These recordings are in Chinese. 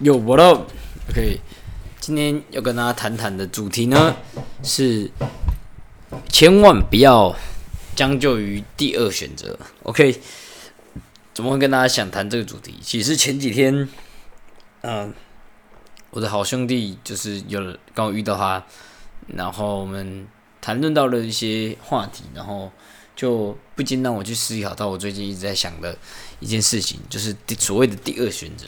有我了，OK。今天要跟大家谈谈的主题呢，是千万不要将就于第二选择。OK，怎么会跟大家想谈这个主题？其实前几天，嗯，我的好兄弟就是有刚遇到他，然后我们谈论到了一些话题，然后就不禁让我去思考到我最近一直在想的一件事情，就是所谓的第二选择。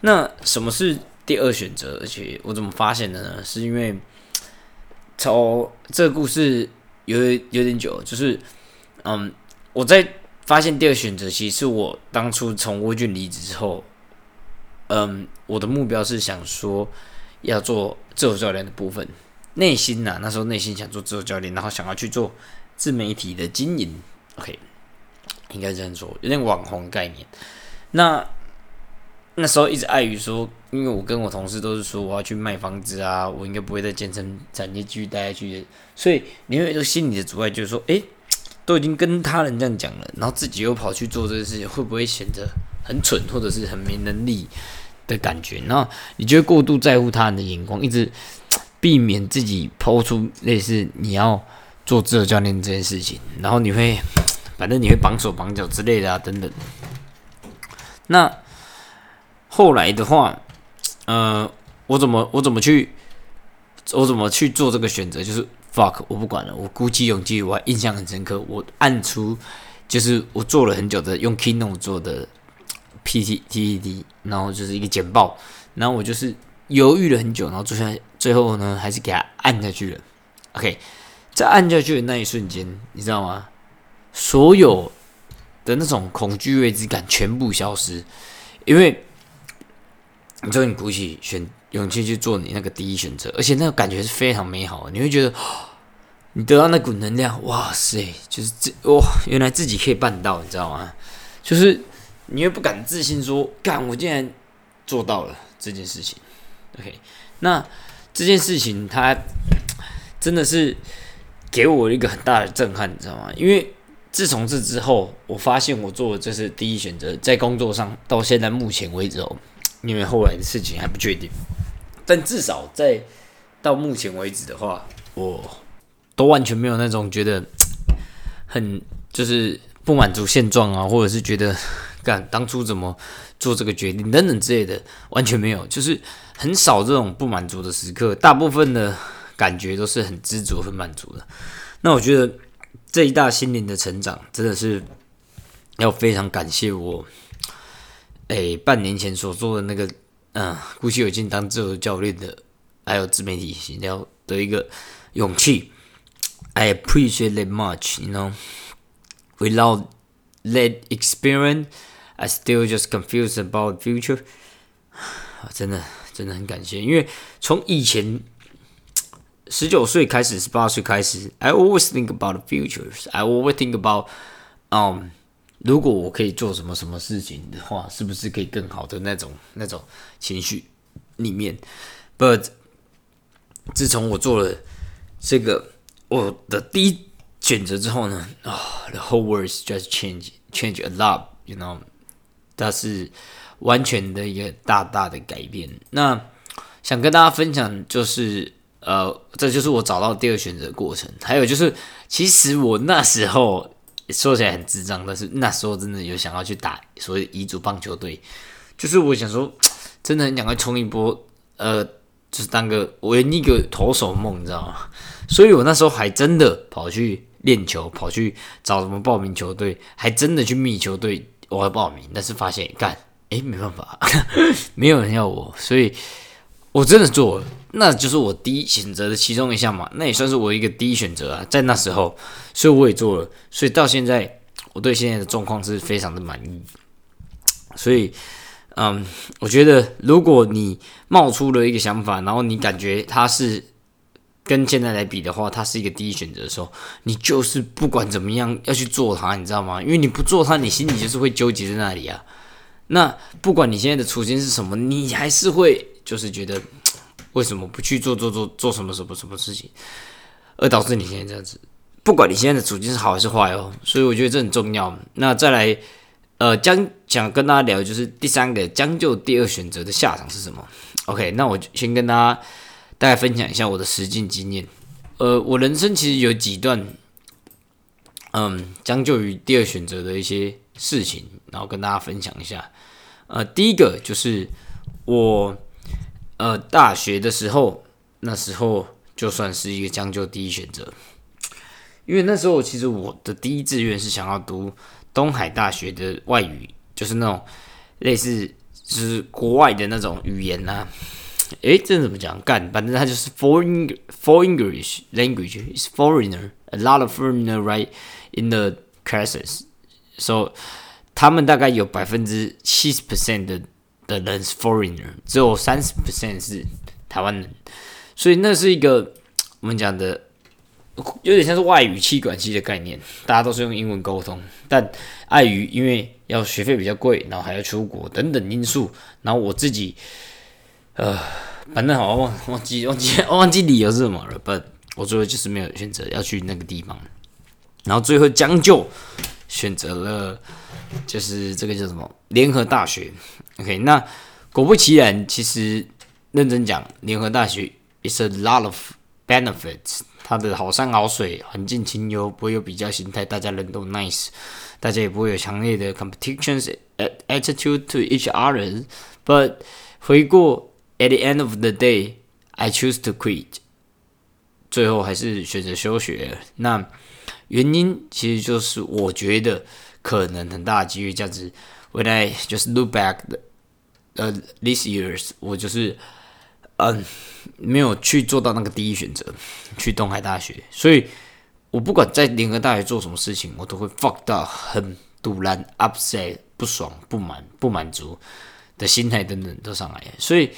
那什么是第二选择？而且我怎么发现的呢？是因为从这个故事有有点久，就是嗯，我在发现第二选择，其实我当初从沃郡离职之后，嗯，我的目标是想说要做自由教练的部分，内心呐，那时候内心想做自由教练，然后想要去做自媒体的经营，OK，应该这样说，有点网红概念，那。那时候一直碍于说，因为我跟我同事都是说我要去卖房子啊，我应该不会在健身产业继续待下去，所以你会有心理的阻碍，就是说，诶，都已经跟他人这样讲了，然后自己又跑去做这个事情，会不会显得很蠢，或者是很没能力的感觉？然后你就会过度在乎他人的眼光，一直避免自己抛出类似你要做自由教练这件事情，然后你会，反正你会绑手绑脚之类的啊，等等。那。后来的话，呃，我怎么我怎么去，我怎么去做这个选择？就是 fuck，我不管了，我鼓起勇气，我还印象很深刻。我按出就是我做了很久的用 Keynote 做的 P T T D，然后就是一个简报，然后我就是犹豫了很久，然后最后最后呢，还是给他按下去了。OK，在按下去的那一瞬间，你知道吗？所有的那种恐惧未知感全部消失，因为。你就你鼓起选勇气去做你那个第一选择，而且那个感觉是非常美好的。你会觉得，你得到那股能量，哇塞，就是这哇，原来自己可以办到，你知道吗？就是你又不敢自信说，干，我竟然做到了这件事情。OK，那这件事情它真的是给我一个很大的震撼，你知道吗？因为自从这之后，我发现我做的这是第一选择，在工作上到现在目前为止哦。因为后来的事情还不确定，但至少在到目前为止的话，我都完全没有那种觉得很就是不满足现状啊，或者是觉得干当初怎么做这个决定等等之类的，完全没有，就是很少这种不满足的时刻，大部分的感觉都是很知足、很满足的。那我觉得这一大心灵的成长，真的是要非常感谢我。哎，半年前所做的那个，嗯，鼓起勇气当自由教练的，还有自媒体形象的一个勇气，I appreciate that much. You know, without that experience, I still just confused about future. 真的，真的很感谢，因为从以前十九岁开始，十八岁开始，I always think about the futures. I always think about, um. 如果我可以做什么什么事情的话，是不是可以更好的那种那种情绪里面？But 自从我做了这个我的第一选择之后呢，啊，the whole world just change change a lot，you know，它是完全的一个大大的改变。那想跟大家分享就是，呃，这就是我找到第二选择过程。还有就是，其实我那时候。说起来很智障，但是那时候真的有想要去打所谓乙组棒球队，就是我想说，真的很想要冲一波，呃，就是当个圆一个投手梦，你知道吗？所以我那时候还真的跑去练球，跑去找什么报名球队，还真的去密球队，我要报名，但是发现干，诶，没办法，没有人要我，所以我真的做了。那就是我第一选择的其中一项嘛，那也算是我一个第一选择啊，在那时候，所以我也做了，所以到现在我对现在的状况是非常的满意。所以，嗯，我觉得如果你冒出了一个想法，然后你感觉它是跟现在来比的话，它是一个第一选择的时候，你就是不管怎么样要去做它，你知道吗？因为你不做它，你心里就是会纠结在那里啊。那不管你现在的处境是什么，你还是会就是觉得。为什么不去做做做做什么什么什么事情，而导致你现在这样子？不管你现在的处境是好还是坏哦，所以我觉得这很重要。那再来，呃，将想跟大家聊就是第三个将就第二选择的下场是什么？OK，那我先跟大家大概分享一下我的实践经验。呃，我人生其实有几段，嗯，将就于第二选择的一些事情，然后跟大家分享一下。呃，第一个就是我呃大学的时候，那时候就算是一个将就第一选择，因为那时候其实我的第一志愿是想要读东海大学的外语，就是那种类似就是国外的那种语言呐。诶，这怎么讲？干，反正它就是 foreign foreign English language is foreigner a lot of foreigner right in the classes. So 他们大概有百分之七十 percent 的的人是 foreigner，只有三十 percent 是台湾人。所以那是一个我们讲的有点像是外语气管系的概念，大家都是用英文沟通，但碍于因为要学费比较贵，然后还要出国等等因素，然后我自己。呃，反正好像忘忘记忘记忘记理由是什么了。不，我最后就是没有选择要去那个地方，然后最后将就选择了，就是这个叫什么联合大学。OK，那果不其然，其实认真讲，联合大学 is a lot of benefits。它的好山好水，环境清幽，不会有比较心态，大家人都 nice，大家也不会有强烈的 competitions attitude to each other。But 回过。At the end of the day, I choose to quit。最后还是选择休学。那原因其实就是我觉得可能很大的机遇价值。When I just look back 呃 these years，我就是嗯没有去做到那个第一选择，去东海大学。所以我不管在联合大学做什么事情，我都会 fuck 到很突然 upset 不爽不满不满足的心态等等都上来。所以。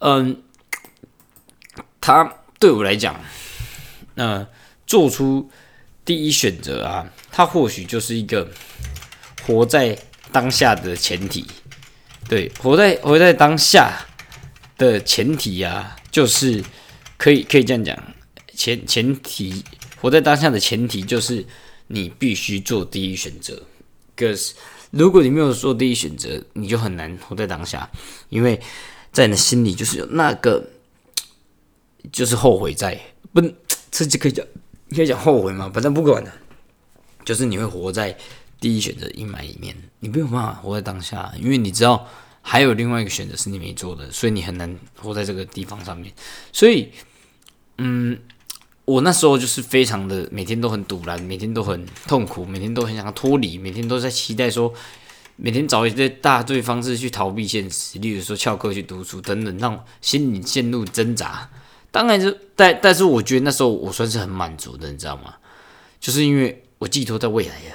嗯，他对我来讲，那做出第一选择啊，他或许就是一个活在当下的前提。对，活在活在当下的前提啊，就是可以可以这样讲，前前提活在当下的前提就是你必须做第一选择。可是如果你没有做第一选择，你就很难活在当下，因为。在你的心里就是有那个，就是后悔在不，这就可以讲，你可以讲后悔嘛？反正不管了，就是你会活在第一选择阴霾里面，你没有办法活在当下，因为你知道还有另外一个选择是你没做的，所以你很难活在这个地方上面。所以，嗯，我那时候就是非常的每天都很堵然，每天都很痛苦，每天都很想脱离，每天都在期待说。每天找一些大对方式去逃避现实，例如说翘课去读书等等，让心里陷入挣扎。当然，就但但是我觉得那时候我算是很满足的，你知道吗？就是因为我寄托在未来呀。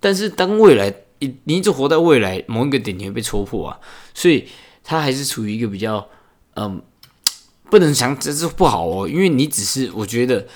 但是当未来你你一直活在未来某一个点，你会被戳破啊。所以他还是处于一个比较嗯，不能想这是不好哦，因为你只是我觉得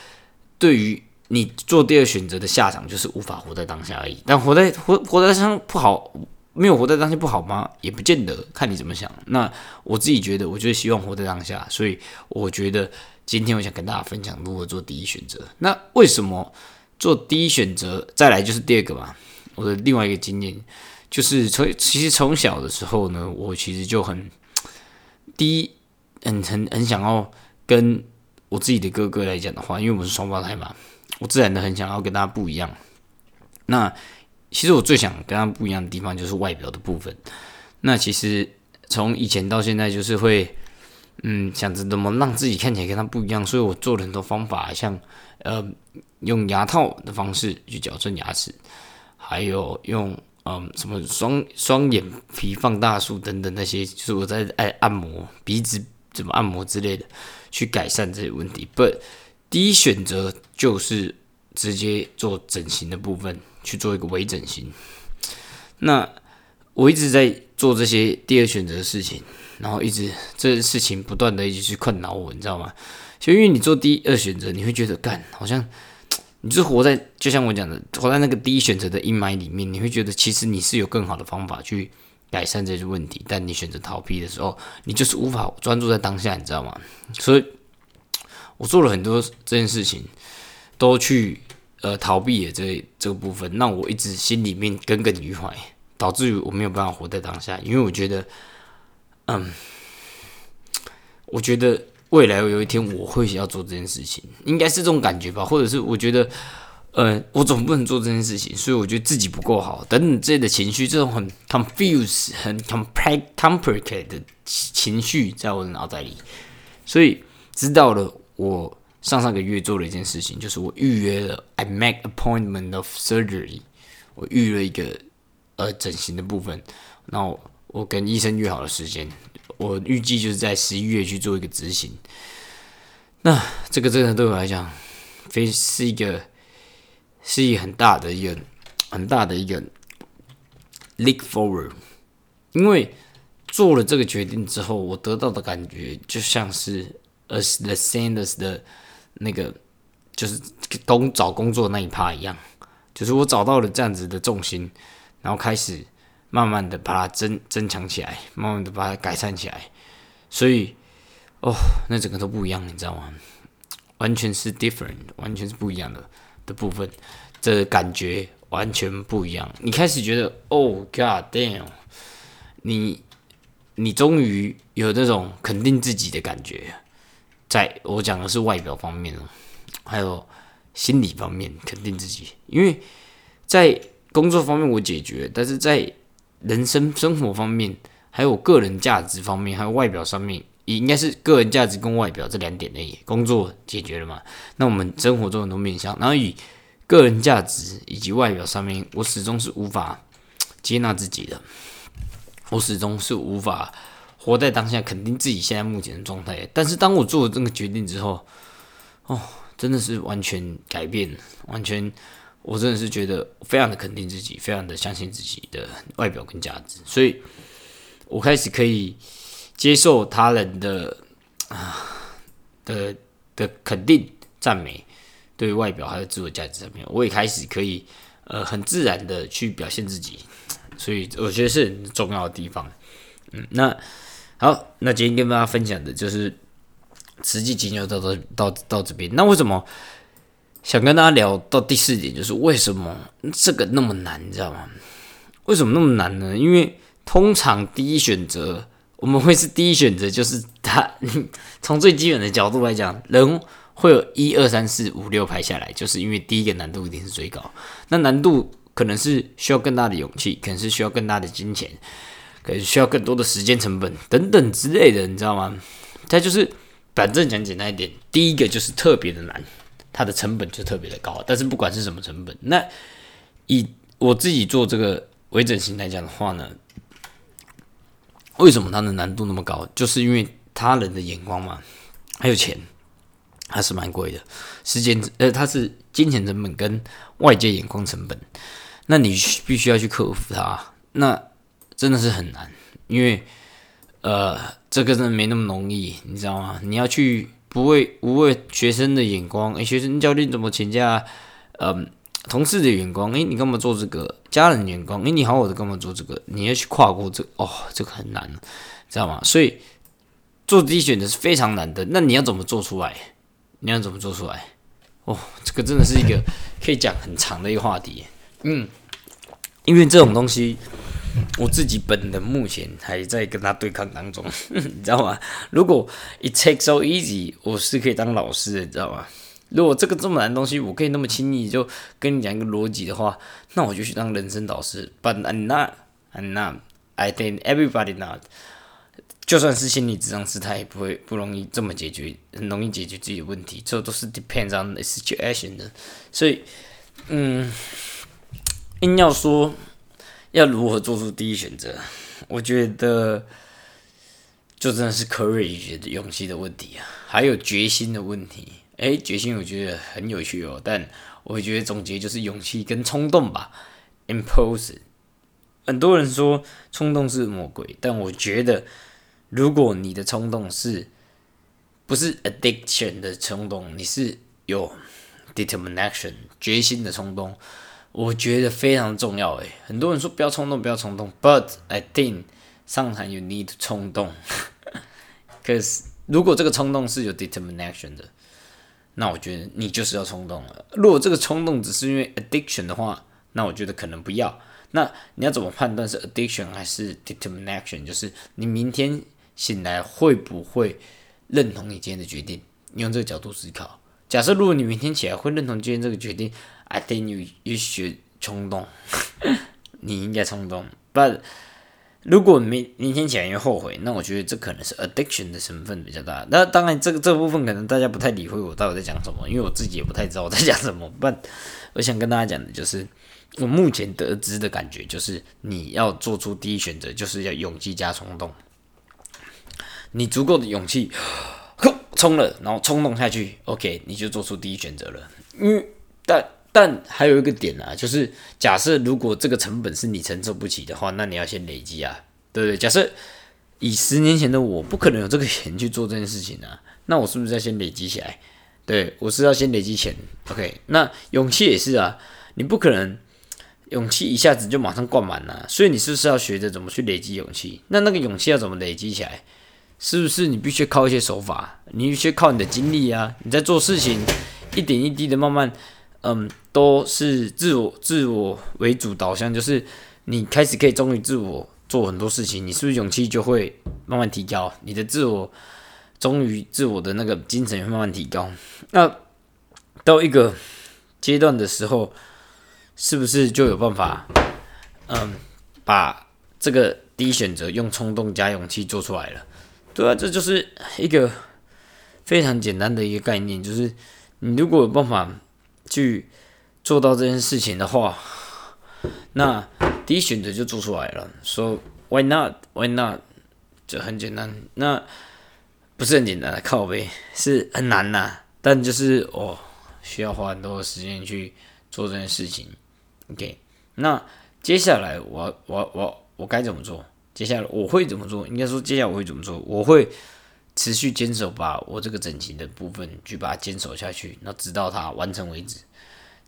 对于你做第二选择的下场就是无法活在当下而已。但活在活活在当下不好。没有活在当下不好吗？也不见得，看你怎么想。那我自己觉得，我就是希望活在当下，所以我觉得今天我想跟大家分享如何做第一选择。那为什么做第一选择？再来就是第二个嘛。我的另外一个经验就是从其实从小的时候呢，我其实就很第一很很很想要跟我自己的哥哥来讲的话，因为我们是双胞胎嘛，我自然的很想要跟他不一样。那其实我最想跟他不一样的地方就是外表的部分。那其实从以前到现在，就是会嗯想着怎么让自己看起来跟他不一样，所以我做了很多方法，像呃用牙套的方式去矫正牙齿，还有用嗯什么双双眼皮放大术等等那些，就是我在爱按摩鼻子怎么按摩之类的，去改善这些问题。不，第一选择就是直接做整形的部分。去做一个微整形，那我一直在做这些第二选择的事情，然后一直这件事情不断的一直去困扰我，你知道吗？就因为你做第二选择，你会觉得干好像你就活在就像我讲的，活在那个第一选择的阴霾里面，你会觉得其实你是有更好的方法去改善这些问题，但你选择逃避的时候，你就是无法专注在当下，你知道吗？所以，我做了很多这件事情，都去。呃，逃避的这这个部分，让我一直心里面耿耿于怀。导致于我没有办法活在当下，因为我觉得，嗯，我觉得未来有一天我会要做这件事情，应该是这种感觉吧，或者是我觉得，呃，我总不能做这件事情，所以我觉得自己不够好，等等这类的情绪，这种很 confuse、很 complicated 的情绪在我的脑袋里，所以知道了，我上上个月做了一件事情，就是我预约了，I make appointment of surgery，我预约一个呃整形的部分，那我我跟医生约好了时间。我预计就是在十一月去做一个执行，那这个真的对我来讲，非是一个是一个很大的一个很大的一个 leap forward，因为做了这个决定之后，我得到的感觉就像是 as the Sanders 的那个就是工找工作那一趴一样，就是我找到了这样子的重心，然后开始。慢慢的把它增增强起来，慢慢的把它改善起来，所以哦，那整个都不一样，你知道吗？完全是 different，完全是不一样的的部分，这感觉完全不一样。你开始觉得哦，God damn，你你终于有那种肯定自己的感觉，在我讲的是外表方面了，还有心理方面肯定自己，因为在工作方面我解决，但是在人生生活方面，还有个人价值方面，还有外表上面，也应该是个人价值跟外表这两点而已。工作解决了嘛？那我们生活中很多面向，然后以个人价值以及外表上面，我始终是无法接纳自己的，我始终是无法活在当下，肯定自己现在目前的状态。但是当我做了这个决定之后，哦，真的是完全改变，完全。我真的是觉得非常的肯定自己，非常的相信自己的外表跟价值，所以我开始可以接受他人的啊的的肯定赞美，对外表还有自我价值上面，我也开始可以呃很自然的去表现自己，所以我觉得是很重要的地方。嗯，那好，那今天跟大家分享的就是实际经验到到到到这边，那为什么？想跟大家聊到第四点，就是为什么这个那么难，你知道吗？为什么那么难呢？因为通常第一选择我们会是第一选择，就是他从最基本的角度来讲，人会有一二三四五六排下来，就是因为第一个难度一定是最高。那难度可能是需要更大的勇气，可能是需要更大的金钱，可能需要更多的时间成本等等之类的，你知道吗？再就是，反正讲简单一点，第一个就是特别的难。它的成本就特别的高，但是不管是什么成本，那以我自己做这个微整形来讲的话呢，为什么它的难度那么高？就是因为他人的眼光嘛，还有钱，还是蛮贵的。时间呃，它是金钱成本跟外界眼光成本，那你必须要去克服它，那真的是很难，因为呃，这个真的没那么容易，你知道吗？你要去。不为无为学生的眼光，诶，学生教练怎么请假？嗯，同事的眼光，诶，你干嘛做这个？家人眼光，诶，你好好的干嘛做这个？你要去跨过这，哦，这个很难，知道吗？所以做第一选择是非常难的。那你要怎么做出来？你要怎么做出来？哦，这个真的是一个可以讲很长的一个话题。嗯，因为这种东西。我自己本人目前还在跟他对抗当中，你知道吗？如果 it takes so easy，我是可以当老师的，你知道吗？如果这个这么难的东西，我可以那么轻易就跟你讲一个逻辑的话，那我就去当人生导师。But I'm not, I'm not. I think everybody not. 就算是心理智商师，他也不会不容易这么解决，很容易解决自己的问题。这都是 depends on the situation 的。所以，嗯，硬要说。要如何做出第一选择？我觉得就真的是 courage 的勇气的问题啊，还有决心的问题。诶，决心我觉得很有趣哦，但我觉得总结就是勇气跟冲动吧。Impulse，很多人说冲动是魔鬼，但我觉得如果你的冲动是不是 addiction 的冲动，你是有 determination 决心的冲动。我觉得非常重要诶，很多人说不要冲动，不要冲动，But I think sometimes you need 冲动。可是如果这个冲动是有 determination 的，那我觉得你就是要冲动了。如果这个冲动只是因为 addiction 的话，那我觉得可能不要。那你要怎么判断是 addiction 还是 determination？就是你明天醒来会不会认同你今天的决定？你用这个角度思考。假设如果你明天起来会认同今天这个决定，I think you you should 冲动，你应该冲动。But 如果明明天起来又后悔，那我觉得这可能是 addiction 的成分比较大。那当然，这个这部分可能大家不太理会我到底在讲什么，因为我自己也不太知道我在讲什么。But 我想跟大家讲的就是，我目前得知的感觉就是，你要做出第一选择，就是要勇气加冲动。你足够的勇气，冲了，然后冲动下去，OK，你就做出第一选择了。嗯，但但还有一个点啊，就是假设如果这个成本是你承受不起的话，那你要先累积啊，对不对？假设以十年前的我不可能有这个钱去做这件事情啊，那我是不是要先累积起来？对我是要先累积钱，OK？那勇气也是啊，你不可能勇气一下子就马上灌满了，所以你是不是要学着怎么去累积勇气？那那个勇气要怎么累积起来？是不是你必须靠一些手法？你必须靠你的经历啊！你在做事情，一点一滴的慢慢，嗯，都是自我自我为主导向，就是你开始可以忠于自我做很多事情，你是不是勇气就会慢慢提高？你的自我忠于自我的那个精神会慢慢提高。那到一个阶段的时候，是不是就有办法，嗯，把这个第一选择用冲动加勇气做出来了？对啊，这就是一个非常简单的一个概念，就是你如果有办法去做到这件事情的话，那第一选择就做出来了。说 Why not? Why not? 就很简单。那不是很简单的靠背，是很难呐。但就是哦，需要花很多的时间去做这件事情。OK，那接下来我我我我该怎么做？接下来我会怎么做？应该说，接下来我会怎么做？我会持续坚守，把我这个整形的部分去把它坚守下去，那直到它完成为止。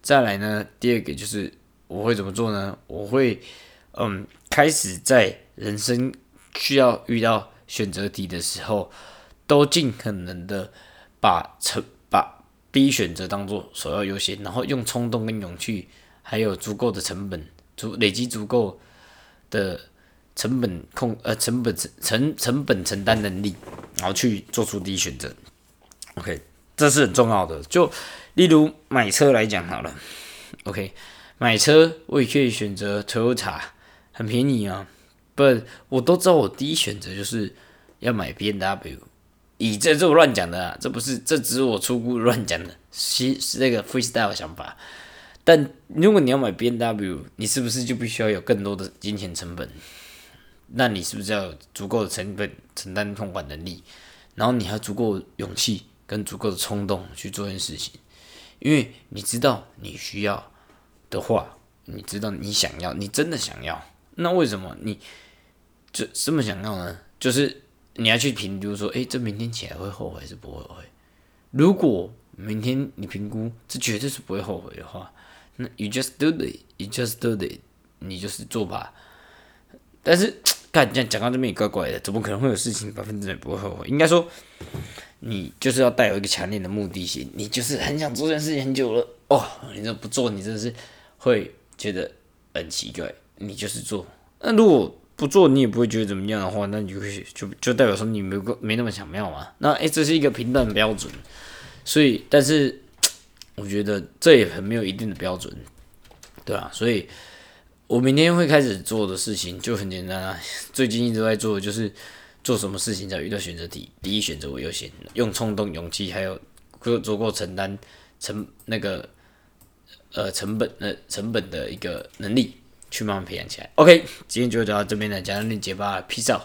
再来呢，第二个就是我会怎么做呢？我会嗯，开始在人生需要遇到选择题的时候，都尽可能的把成把 B 选择当做首要优先，然后用冲动跟勇气，还有足够的成本，足累积足够的。成本控呃成本承成成本承担能力，然后去做出第一选择，OK，这是很重要的。就例如买车来讲好了，OK，买车我也可以选择 Toyota，很便宜啊。不，我都知道我第一选择就是要买 BMW。以这这我乱讲的啊，这不是这只是我粗估乱讲的，是是那个 freestyle 想法。但如果你要买 BMW，你是不是就必须要有更多的金钱成本？那你是不是要有足够的成本承担通管能力？然后你还足够勇气跟足够的冲动去做件事情，因为你知道你需要的话，你知道你想要，你真的想要，那为什么你这这么想要呢？就是你要去评估说，诶，这明天起来会后悔是不会后悔？如果明天你评估这绝对是不会后悔的话，那 you just do it，you just do it，你就是做吧。但是。看，这样讲到这边也怪怪的，怎么可能会有事情百分之百不会后悔？应该说，你就是要带有一个强烈的目的性，你就是很想做这件事情很久了哦，你这不做，你真的是会觉得很奇怪。你就是做，那如果不做，你也不会觉得怎么样的话，那你就就就代表说你没个没那么想要嘛。那诶，这是一个评断标准，所以，但是我觉得这也很没有一定的标准，对啊，所以。我明天会开始做的事情就很简单啊，最近一直在做的就是做什么事情在遇到选择题，第一选择我优先，用冲动、勇气还有足足够承担成那个呃成本呃成本的一个能力去慢慢培养起来。OK，今天就到这边了，讲到链接吧，Peace out。